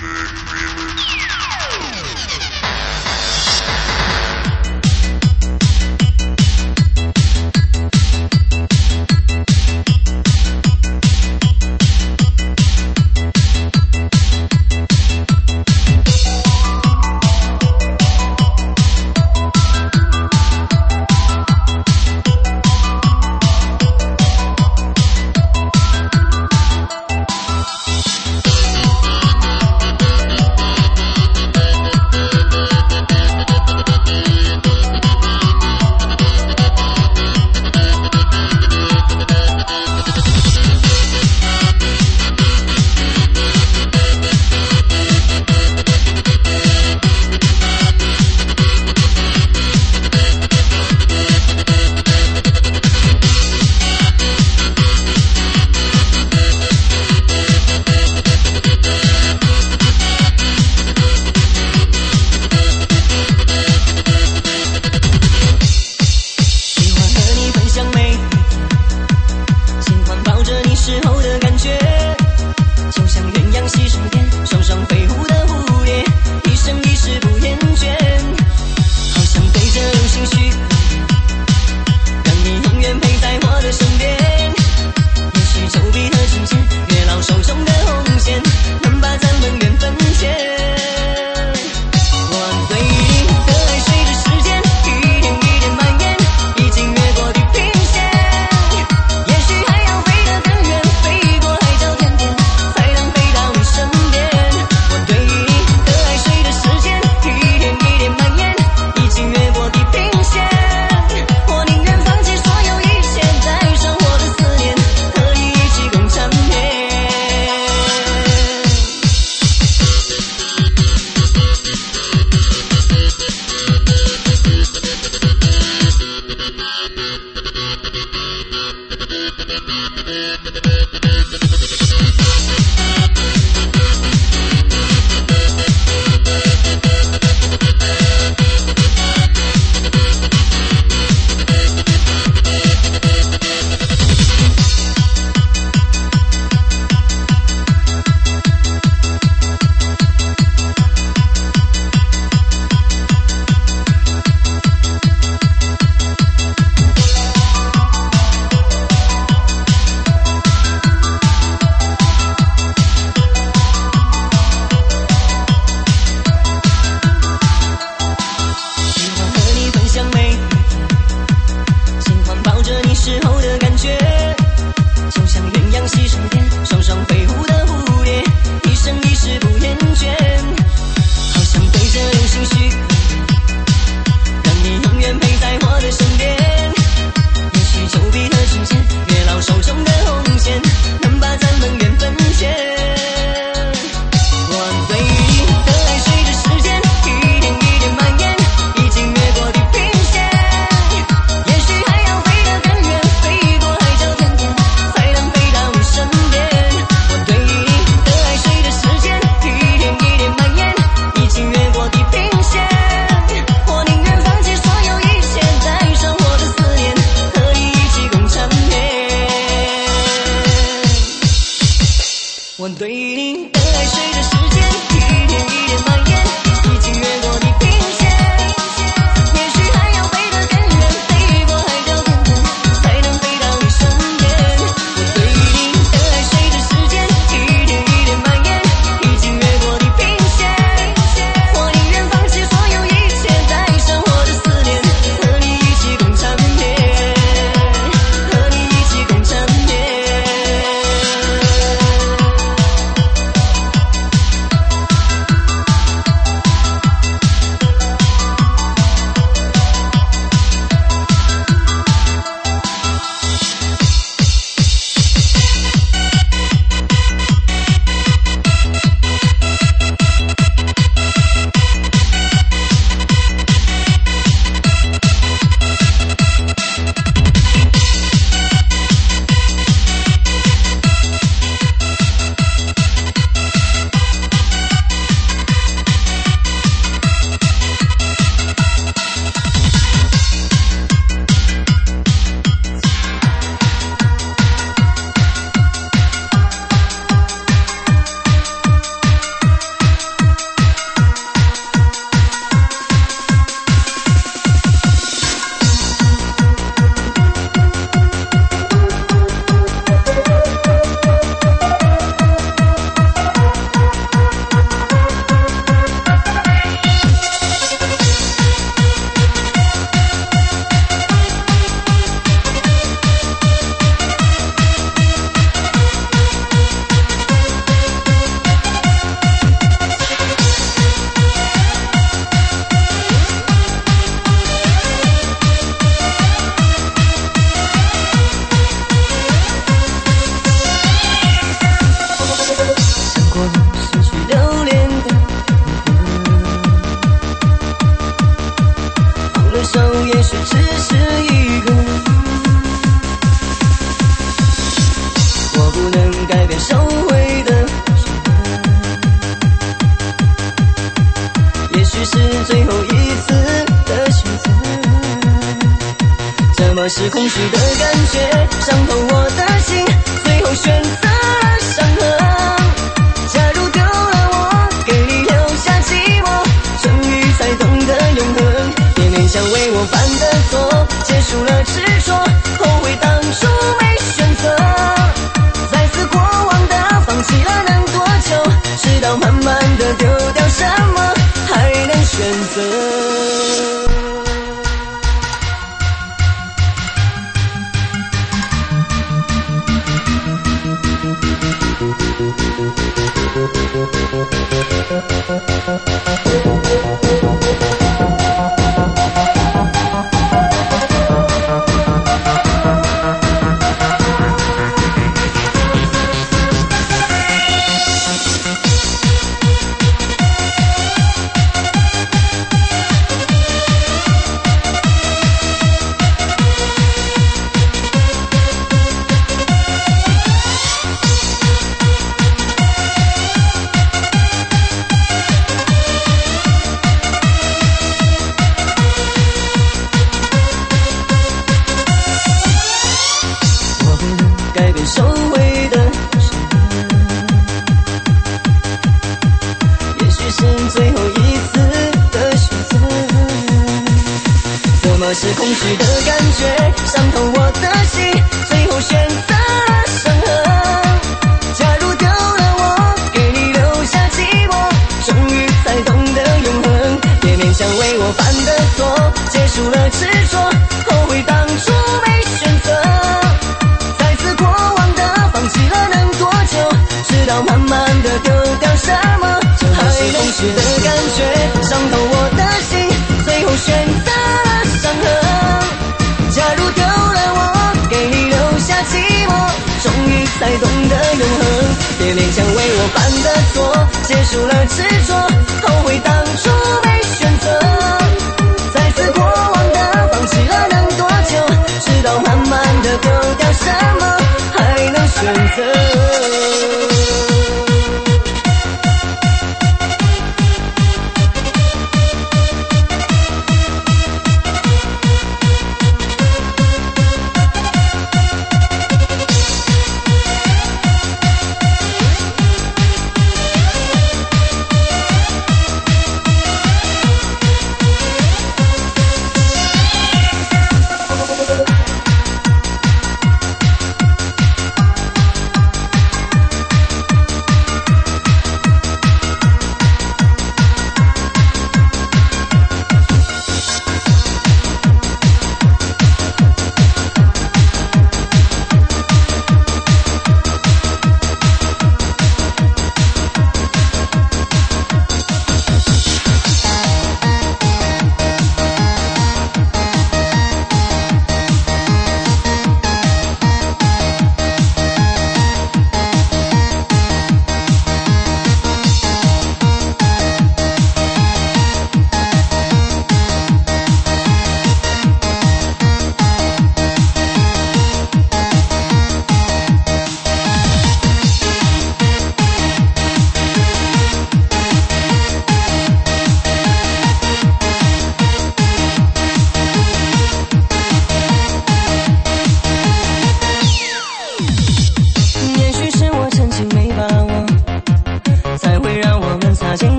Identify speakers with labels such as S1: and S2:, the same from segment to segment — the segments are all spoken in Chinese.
S1: victory.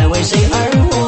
S1: 在为谁而活，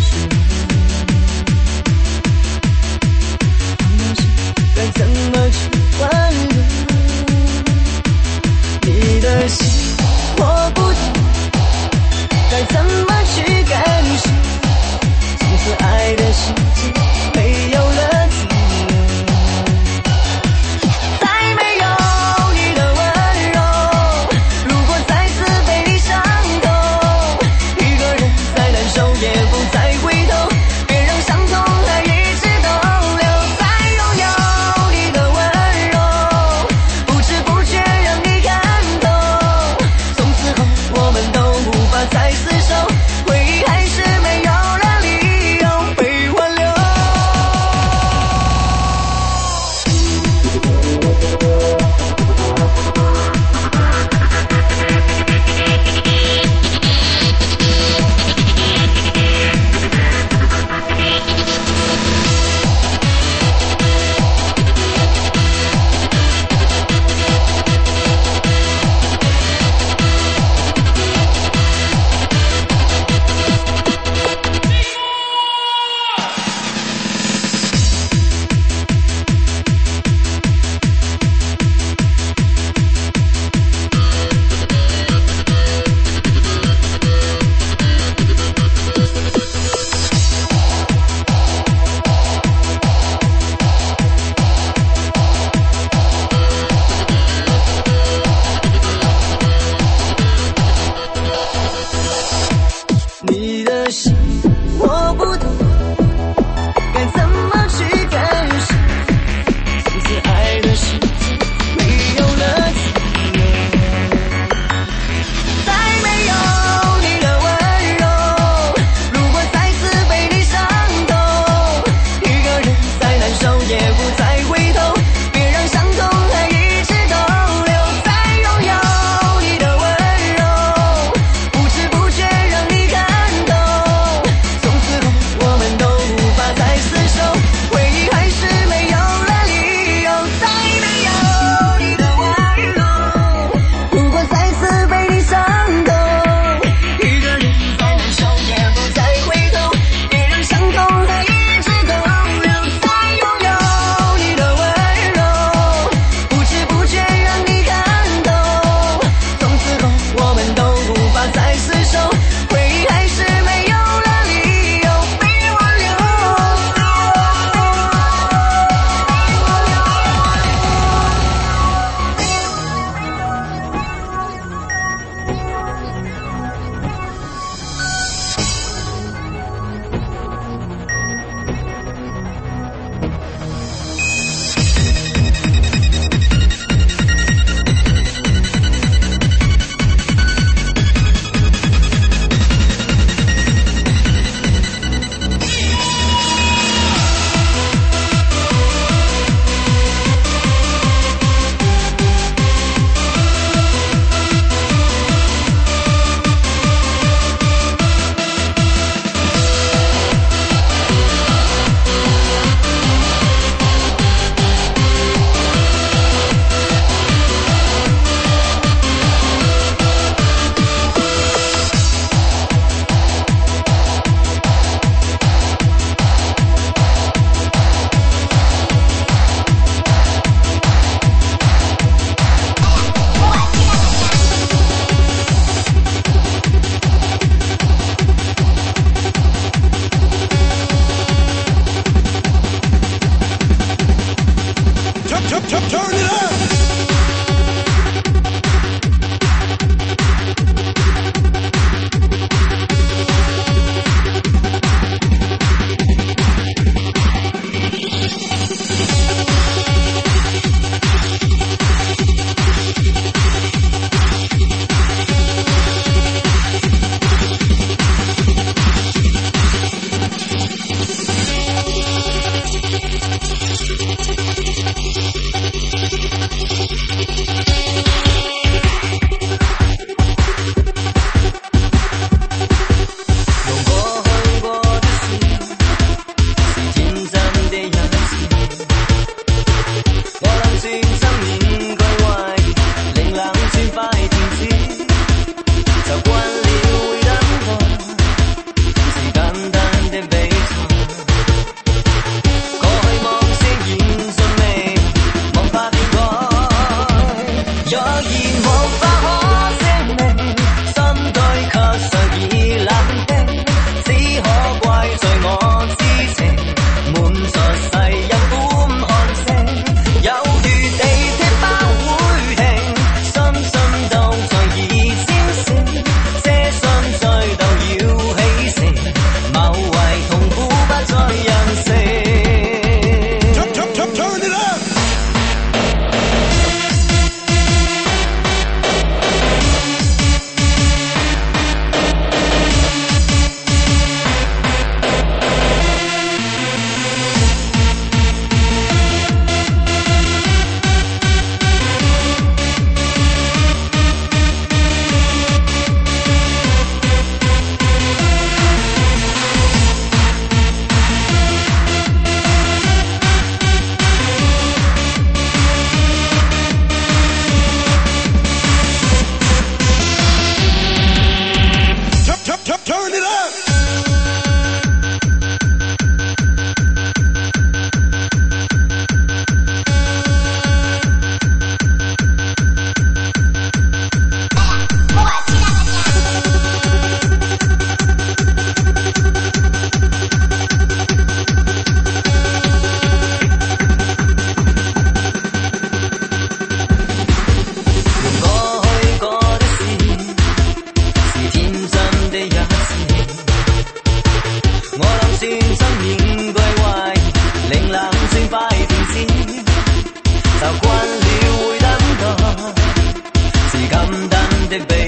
S1: 是的该怎么去挽你的心我不懂该怎么去感受？从此爱的你的心我不懂 baby.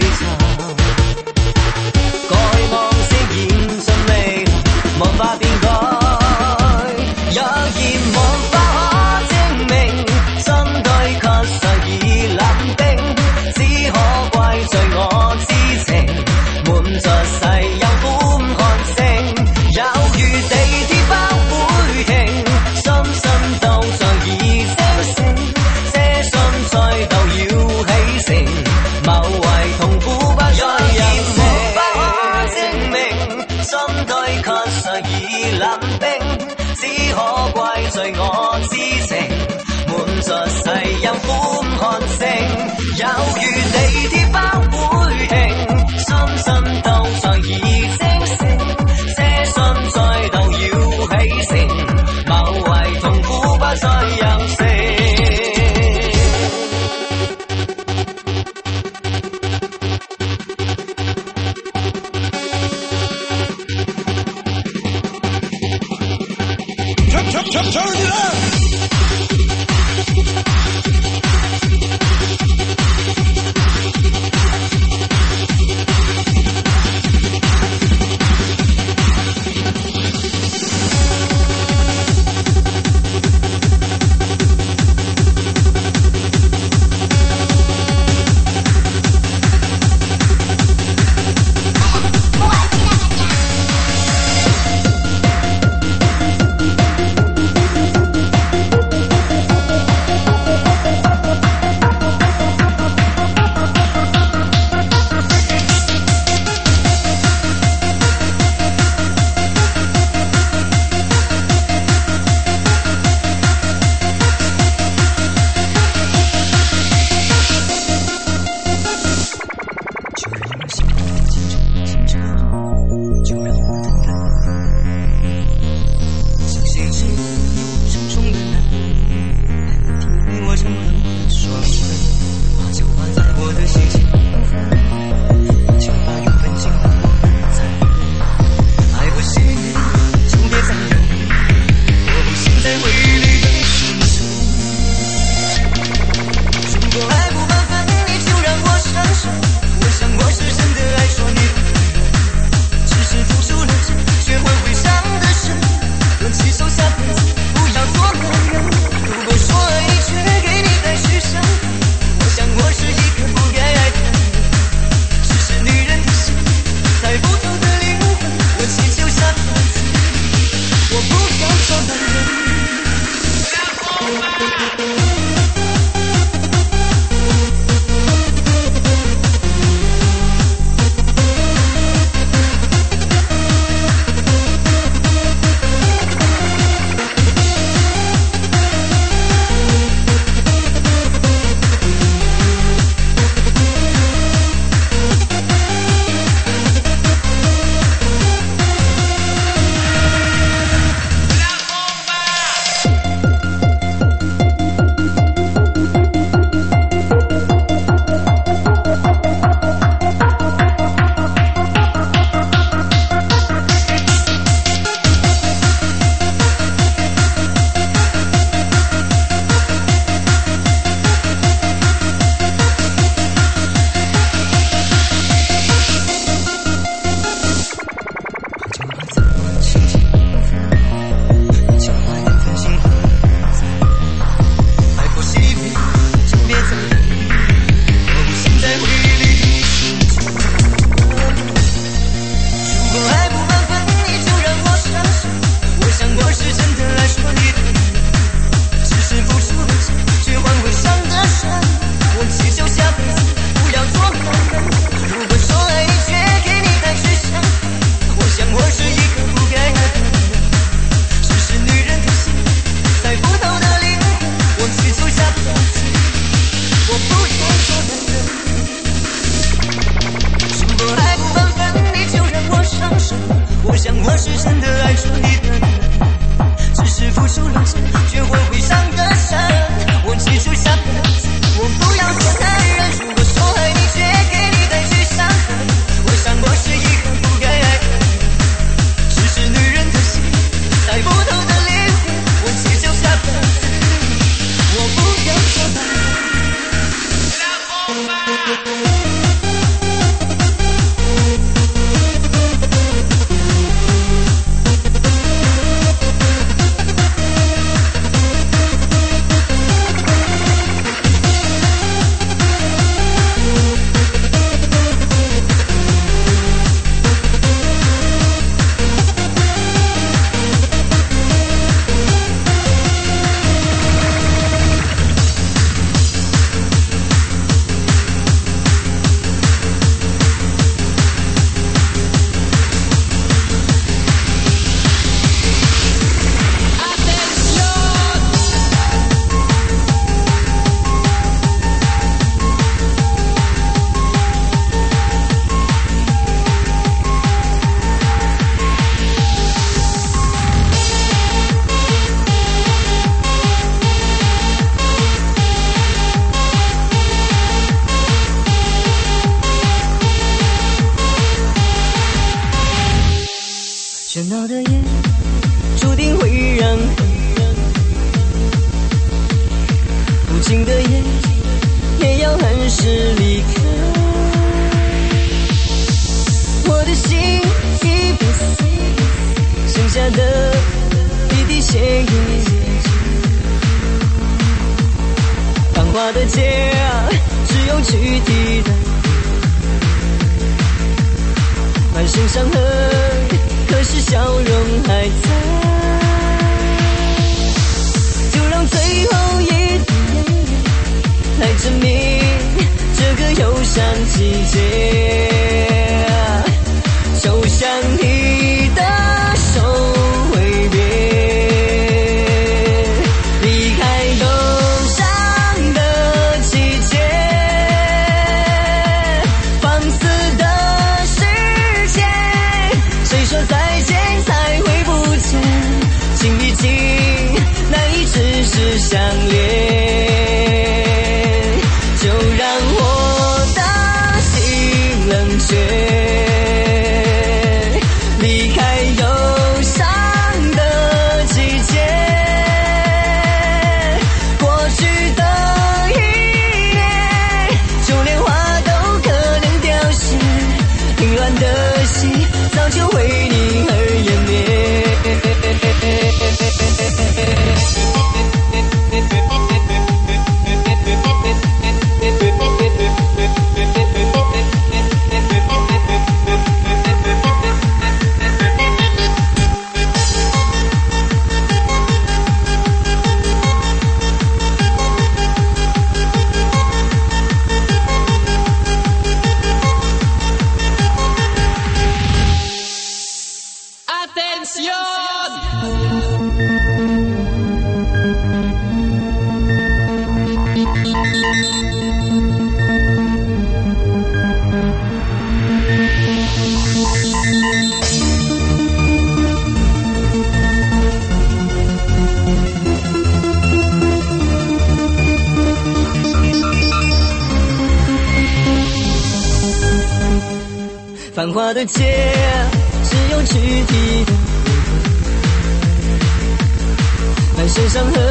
S1: 恨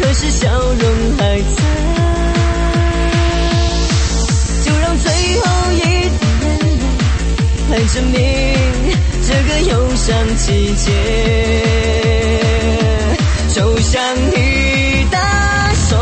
S1: 可是笑容还在。就让最后一滴泪来证明这个忧伤季节就像你的手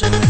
S1: Johnson.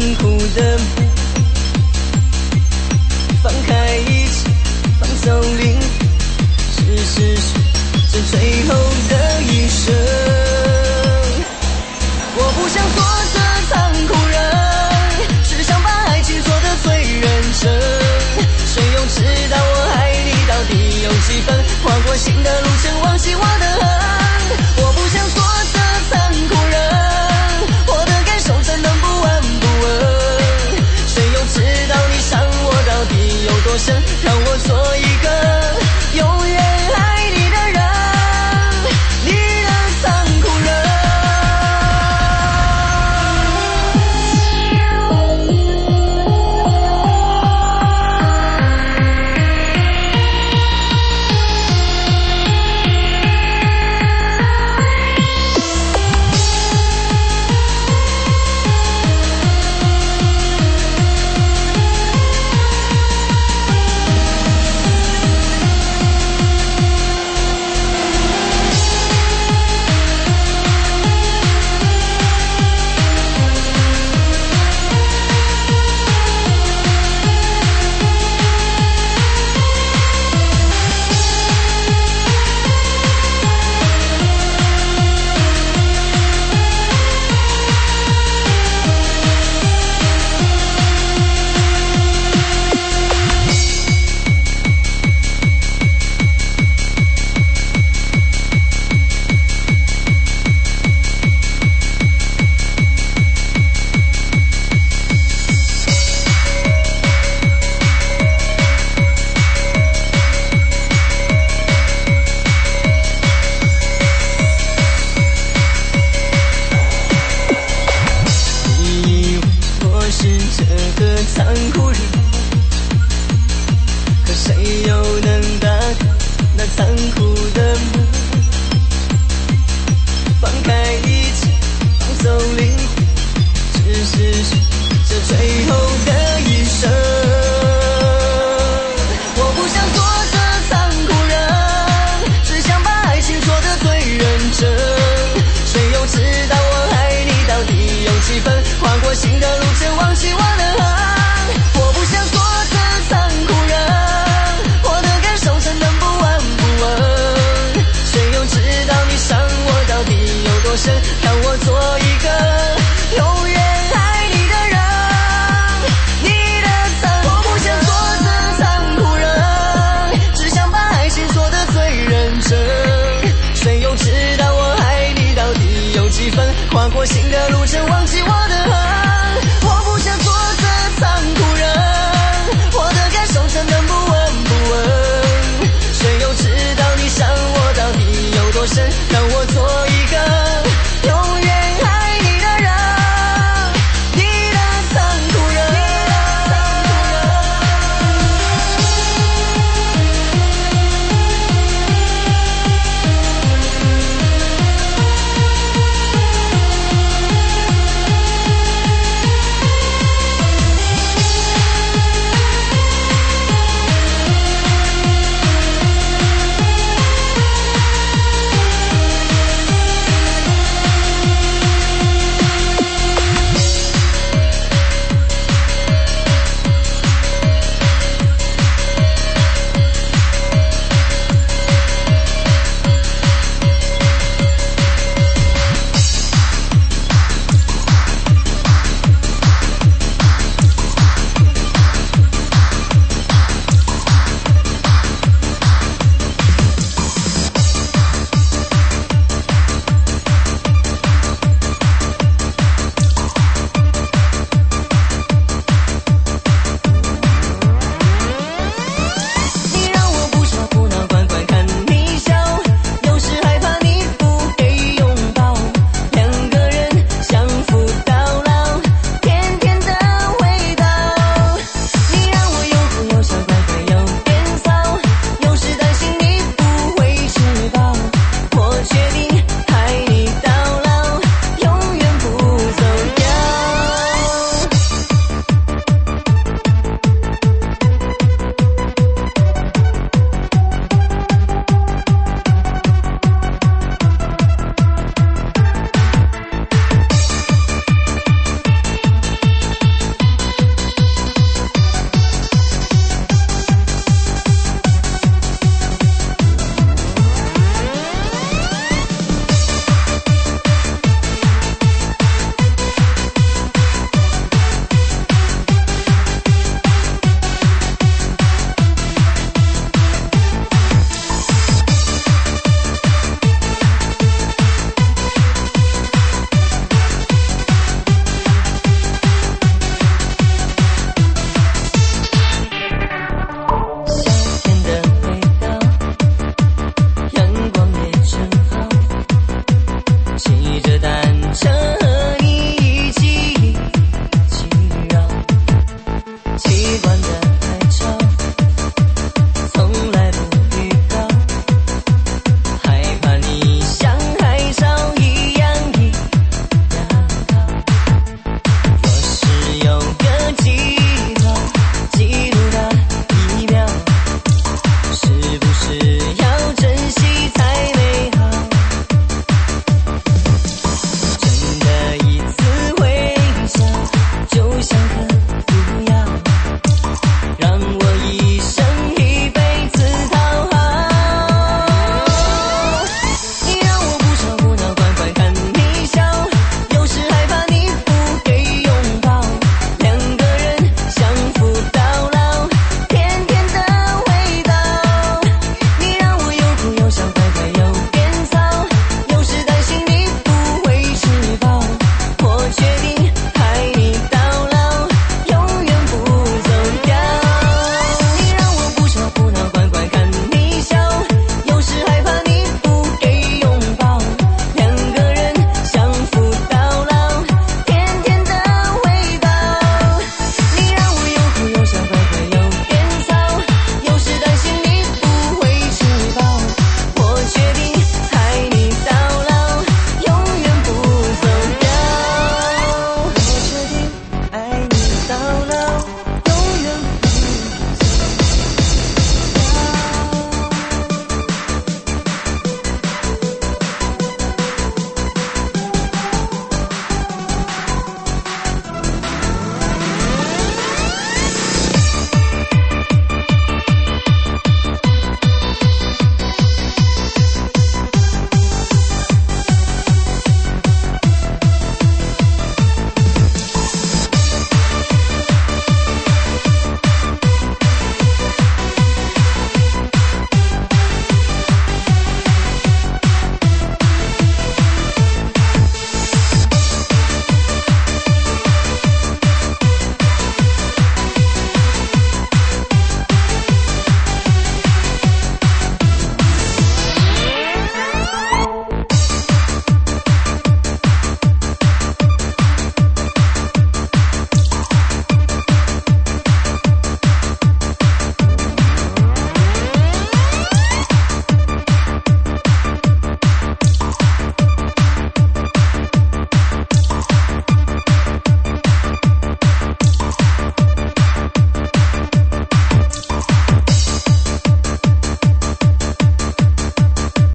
S1: 痛苦的放开一切，放走灵魂，是是是，这最后的一生，我不想做个残酷人，只想把爱情做的最认真，谁又知道我爱你到底有几分，跨过心的路程，忘记我的爱。